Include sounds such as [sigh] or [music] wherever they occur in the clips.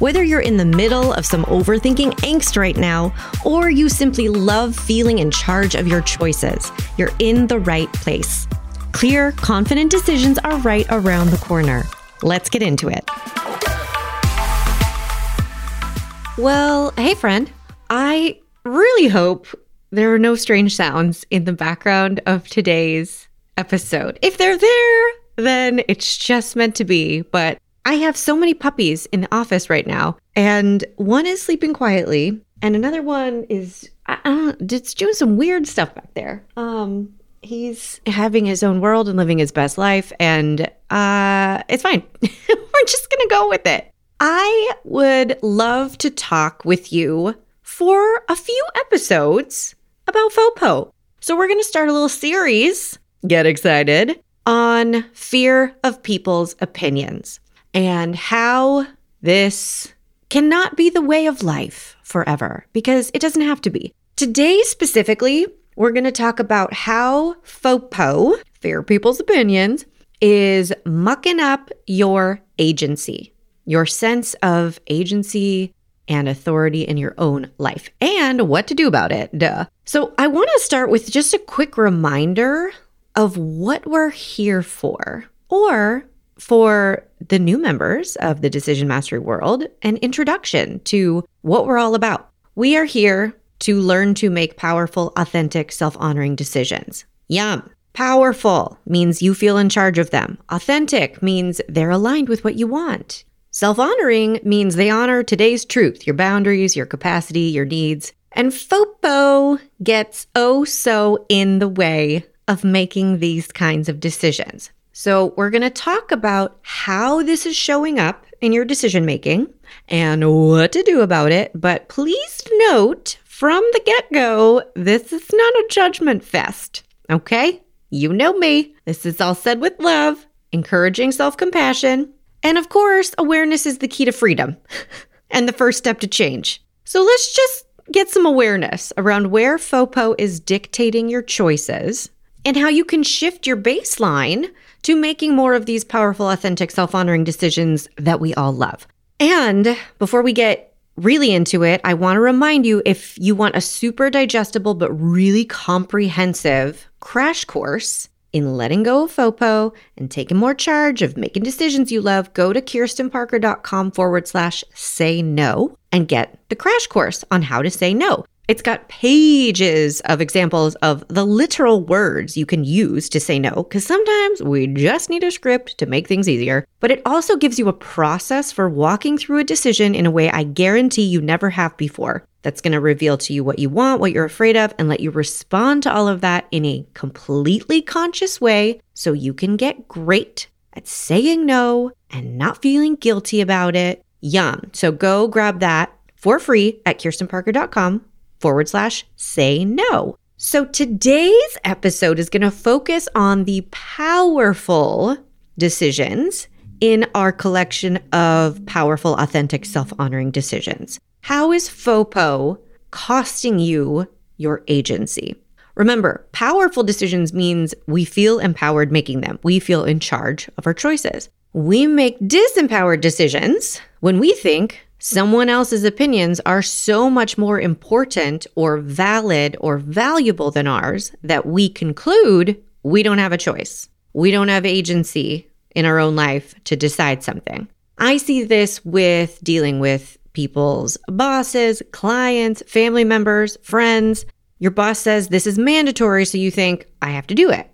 Whether you're in the middle of some overthinking angst right now, or you simply love feeling in charge of your choices, you're in the right place. Clear, confident decisions are right around the corner. Let's get into it. Well, hey, friend. I really hope there are no strange sounds in the background of today's episode. If they're there, then it's just meant to be. But I have so many puppies in the office right now, and one is sleeping quietly, and another one is I don't know, it's doing some weird stuff back there. Um, he's having his own world and living his best life, and uh, it's fine. [laughs] We're just gonna go with it. I would love to talk with you for a few episodes about FOPO. So we're gonna start a little series. Get excited on fear of people's opinions and how this cannot be the way of life forever because it doesn't have to be. Today, specifically, we're going to talk about how FOPO, fear people's opinions, is mucking up your agency, your sense of agency and authority in your own life, and what to do about it. Duh. So, I want to start with just a quick reminder of what we're here for, or for the new members of the Decision Mastery world, an introduction to what we're all about. We are here to learn to make powerful, authentic, self honoring decisions. Yum. Powerful means you feel in charge of them. Authentic means they're aligned with what you want. Self honoring means they honor today's truth, your boundaries, your capacity, your needs. And FOPO gets oh so in the way of making these kinds of decisions. So, we're going to talk about how this is showing up in your decision making and what to do about it. But please note from the get go, this is not a judgment fest. Okay? You know me. This is all said with love, encouraging self compassion. And of course, awareness is the key to freedom [laughs] and the first step to change. So let's just get some awareness around where FOPO is dictating your choices and how you can shift your baseline to making more of these powerful, authentic, self honoring decisions that we all love. And before we get really into it, I want to remind you if you want a super digestible but really comprehensive crash course in letting go of FOPO and taking more charge of making decisions you love, go to kirstenparker.com forward slash say no and get the crash course on how to say no. It's got pages of examples of the literal words you can use to say no, because sometimes we just need a script to make things easier. But it also gives you a process for walking through a decision in a way I guarantee you never have before. That's going to reveal to you what you want, what you're afraid of, and let you respond to all of that in a completely conscious way so you can get great at saying no and not feeling guilty about it. Yum. So go grab that for free at kirstenparker.com forward slash say no. So today's episode is going to focus on the powerful decisions in our collection of powerful, authentic, self honoring decisions. How is FOPO costing you your agency? Remember, powerful decisions means we feel empowered making them. We feel in charge of our choices. We make disempowered decisions when we think someone else's opinions are so much more important or valid or valuable than ours that we conclude we don't have a choice. We don't have agency in our own life to decide something. I see this with dealing with people's bosses, clients, family members, friends. Your boss says this is mandatory, so you think, I have to do it.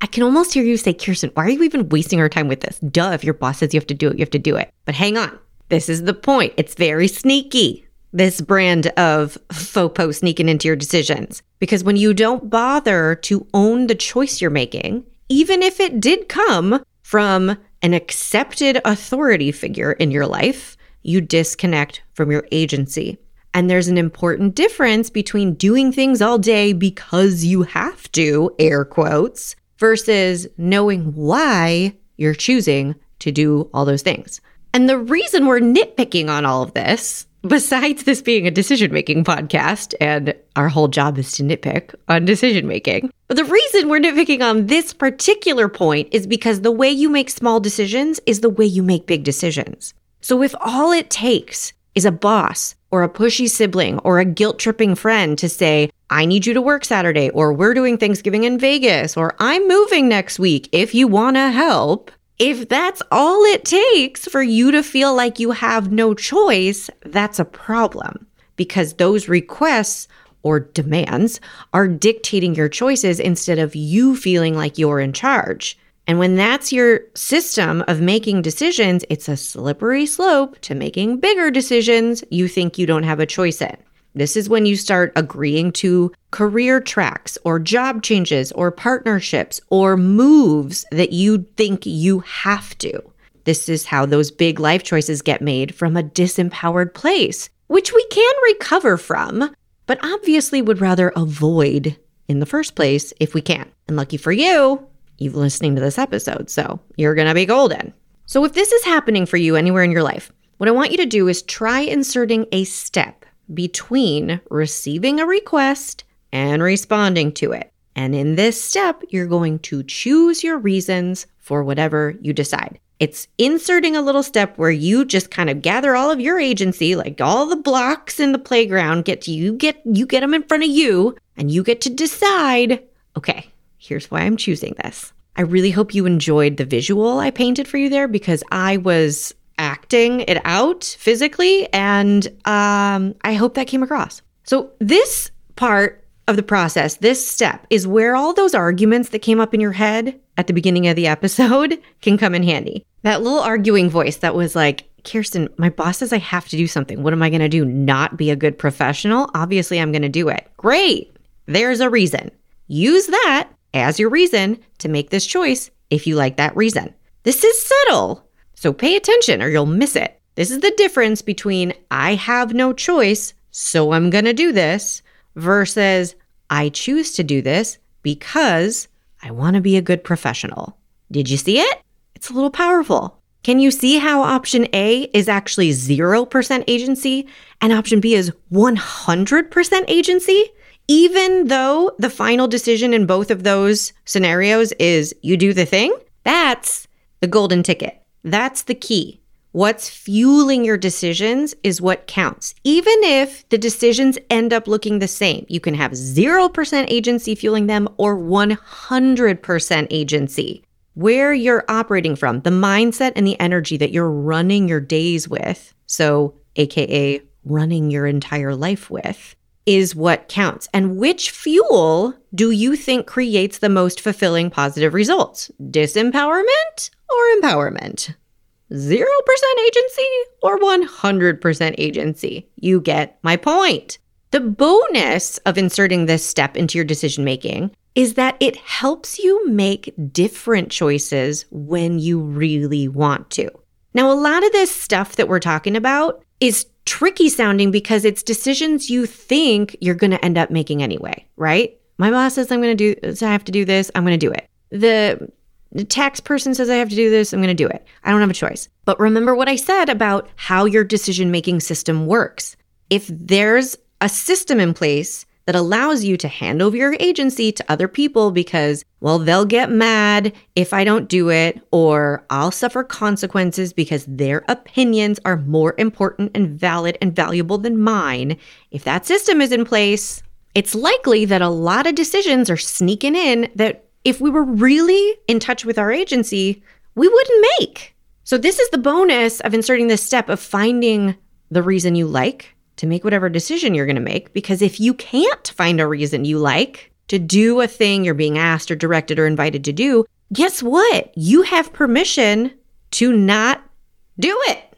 I can almost hear you say, Kirsten, why are you even wasting our time with this? Duh, if your boss says you have to do it, you have to do it. But hang on. This is the point. It's very sneaky, this brand of faux FOPO sneaking into your decisions. Because when you don't bother to own the choice you're making, even if it did come from an accepted authority figure in your life, you disconnect from your agency. And there's an important difference between doing things all day because you have to, air quotes, versus knowing why you're choosing to do all those things. And the reason we're nitpicking on all of this, besides this being a decision making podcast, and our whole job is to nitpick on decision making, but the reason we're nitpicking on this particular point is because the way you make small decisions is the way you make big decisions. So if all it takes is a boss or a pushy sibling or a guilt tripping friend to say, I need you to work Saturday, or we're doing Thanksgiving in Vegas, or I'm moving next week if you want to help. If that's all it takes for you to feel like you have no choice, that's a problem because those requests or demands are dictating your choices instead of you feeling like you're in charge. And when that's your system of making decisions, it's a slippery slope to making bigger decisions you think you don't have a choice in. This is when you start agreeing to career tracks or job changes or partnerships or moves that you think you have to. This is how those big life choices get made from a disempowered place, which we can recover from, but obviously would rather avoid in the first place if we can. And lucky for you, you've listening to this episode, so you're going to be golden. So if this is happening for you anywhere in your life, what I want you to do is try inserting a step between receiving a request and responding to it. And in this step, you're going to choose your reasons for whatever you decide. It's inserting a little step where you just kind of gather all of your agency, like all the blocks in the playground, get to you get you get them in front of you and you get to decide, okay, here's why I'm choosing this. I really hope you enjoyed the visual I painted for you there because I was acting it out physically and um, I hope that came across. So, this part of the process, this step, is where all those arguments that came up in your head at the beginning of the episode [laughs] can come in handy. That little arguing voice that was like, Kirsten, my boss says I have to do something. What am I going to do? Not be a good professional? Obviously, I'm going to do it. Great. There's a reason. Use that as your reason to make this choice if you like that reason. This is subtle, so pay attention or you'll miss it. This is the difference between I have no choice, so I'm going to do this, versus I choose to do this because I want to be a good professional. Did you see it? It's a little powerful. Can you see how option A is actually 0% agency and option B is 100% agency? even though the final decision in both of those scenarios is you do the thing, that's the golden ticket. That's the key. What's fueling your decisions is what counts. Even if the decisions end up looking the same, you can have 0% agency fueling them or 100% agency. Where you're operating from, the mindset and the energy that you're running your days with, so AKA running your entire life with, is what counts. And which fuel do you think creates the most fulfilling positive results? Disempowerment or empowerment? 0% agency or 100% agency? You get my point. The bonus of inserting this step into your decision making is that it helps you make different choices when you really want to. Now, a lot of this stuff that we're talking about is tricky sounding because it's decisions you think you're going to end up making anyway, right? My boss says I'm going to do so I have to do this, I'm going to do it. The the tax person says I have to do this, I'm going to do it. I don't have a choice. But remember what I said about how your decision making system works. If there's a system in place that allows you to hand over your agency to other people because, well, they'll get mad if I don't do it, or I'll suffer consequences because their opinions are more important and valid and valuable than mine. If that system is in place, it's likely that a lot of decisions are sneaking in that if we were really in touch with our agency, we wouldn't make. So, this is the bonus of inserting this step of finding the reason you like to make whatever decision you're going to make. Because if you can't find a reason you like to do a thing you're being asked or directed or invited to do, guess what? You have permission to not do it.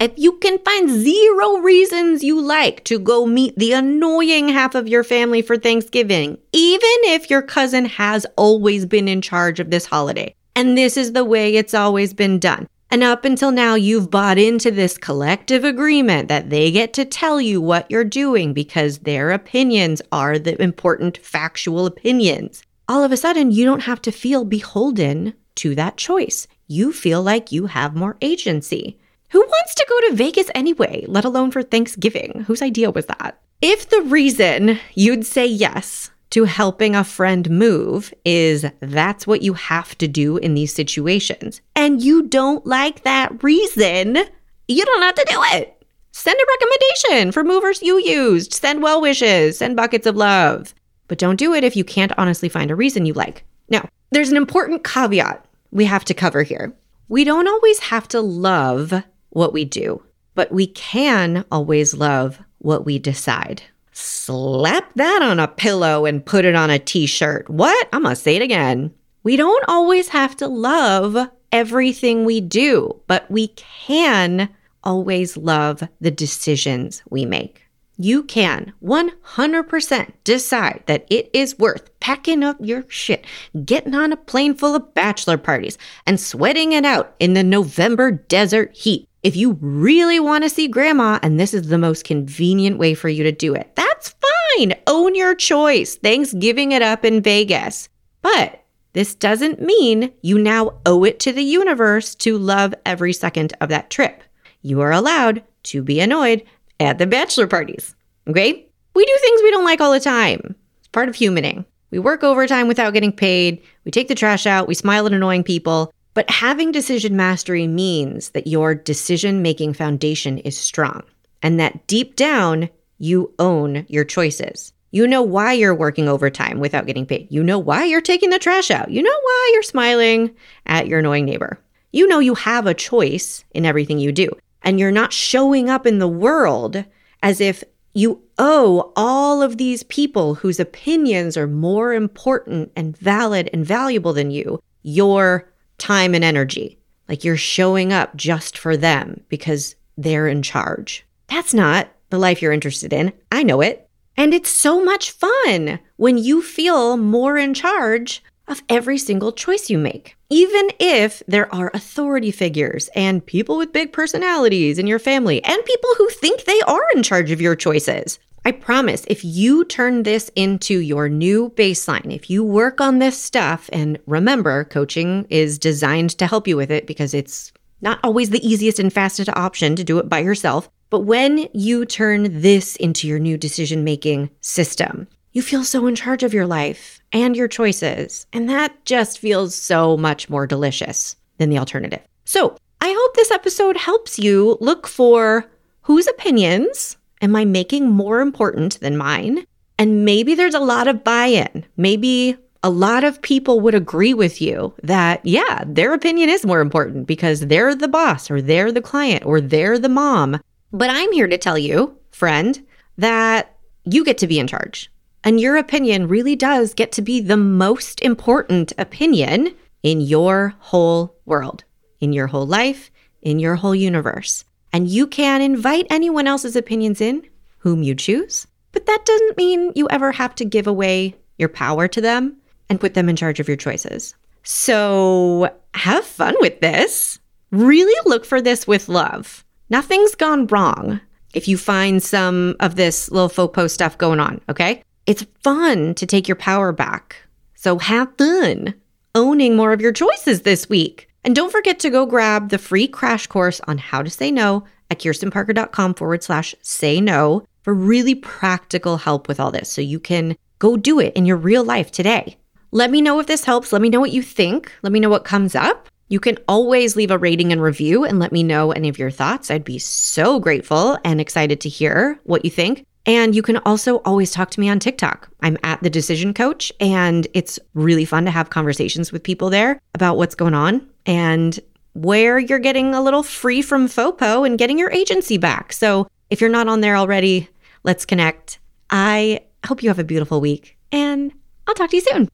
If you can find zero reasons you like to go meet the annoying half of your family for Thanksgiving, even if your cousin has always been in charge of this holiday, and this is the way it's always been done, And up until now, you've bought into this collective agreement that they get to tell you what you're doing because their opinions are the important factual opinions. All of a sudden, you don't have to feel beholden to that choice. You feel like you have more agency. Who wants to go to Vegas anyway, let alone for Thanksgiving? Whose idea was that? If the reason you'd say yes to helping a friend move is that's what you have to do in these situations. And you don't like that reason, you don't have to do it. Send a recommendation for movers you used, send well wishes, send buckets of love. But don't do it if you can't honestly find a reason you like. Now, there's an important caveat we have to cover here. We don't always have to love what we do, but we can always love what we decide slap that on a pillow and put it on a t shirt. What? I'm going to say it again. We don't always have to love everything we do, but we can always love the decisions we make. You can 100% decide that it is worth packing up your shit, getting on a plane full of bachelor parties, and sweating it out in the November desert heat if you really want to see grandma and this is the most convenient way for you to do it, that's fine. Own your choice. Thanks giving it up in Vegas. But this doesn't mean you now owe it to the universe to love every second of that trip. You are allowed to be annoyed at the bachelor parties. Okay? We do things we don't like all the time. It's part of humaning. We work overtime without getting paid. We take the trash out. We smile at annoying people. But having decision mastery means that your decision making foundation is strong and that deep down, you own your choices. You know why you're working overtime without getting paid. You know why you're taking the trash out. You know why you're smiling at your annoying neighbor. You know you have a choice in everything you do. And you're not showing up in the world as if you owe all of these people whose opinions are more important and valid and valuable than you your time and energy. Like you're showing up just for them because they're in charge. That's not the life you're interested in. I know it. And it's so much fun when you feel more in charge of every single choice you make. Even if there are authority figures and people with big personalities in your family and people who think they are in charge of your choices. I promise if you turn this into your new baseline, if you work on this stuff, and remember, coaching is designed to help you with it because it's not always the easiest and fastest option to do it by yourself. But when you turn this into your new decision making system, you feel so in charge of your life and your choices. And that just feels so much more delicious than the alternative. So I hope this episode helps you look for whose opinions am I making more important than mine? And maybe there's a lot of buy in. Maybe a lot of people would agree with you that, yeah, their opinion is more important because they're the boss or they're the client or they're the mom. But I'm here to tell you, friend, that you get to be in charge. And your opinion really does get to be the most important opinion in your whole world, in your whole life, in your whole universe. And you can invite anyone else's opinions in, whom you choose, but that doesn't mean you ever have to give away your power to them and put them in charge of your choices. So have fun with this. Really look for this with love. Nothing's gone wrong if you find some of this little FOPO stuff going on, okay? It's fun to take your power back. So have fun owning more of your choices this week. And don't forget to go grab the free crash course on how to say no at kirstenparker.com forward slash say no for really practical help with all this. So you can go do it in your real life today. Let me know if this helps. Let me know what you think. Let me know what comes up. You can always leave a rating and review and let me know any of your thoughts. I'd be so grateful and excited to hear what you think. And you can also always talk to me on TikTok. I'm at the Decision Coach, and it's really fun to have conversations with people there about what's going on and where you're getting a little free from FOPO and getting your agency back. So if you're not on there already, let's connect. I hope you have a beautiful week, and I'll talk to you soon.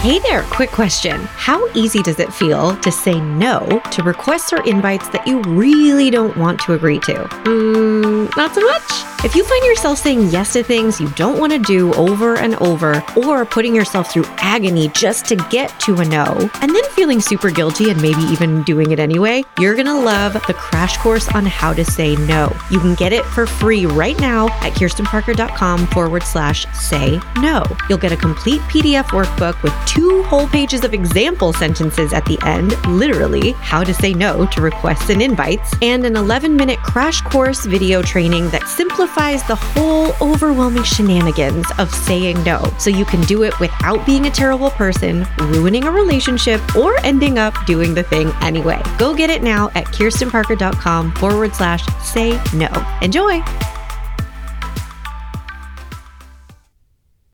Hey there, quick question. How easy does it feel to say no to requests or invites that you really don't want to agree to? Mm, not so much? If you find yourself saying yes to things you don't want to do over and over, or putting yourself through agony just to get to a no, and then feeling super guilty and maybe even doing it anyway, you're gonna love the crash course on how to say no. You can get it for free right now at kirstenparker.com forward slash say no. You'll get a complete PDF workbook with two whole pages of example sentences at the end, literally, how to say no to requests and invites, and an 11 minute crash course video training that simplifies the whole overwhelming shenanigans of saying no so you can do it without being a terrible person, ruining a relationship, or ending up doing the thing anyway. Go get it now at kirstenparker.com forward slash say no. Enjoy!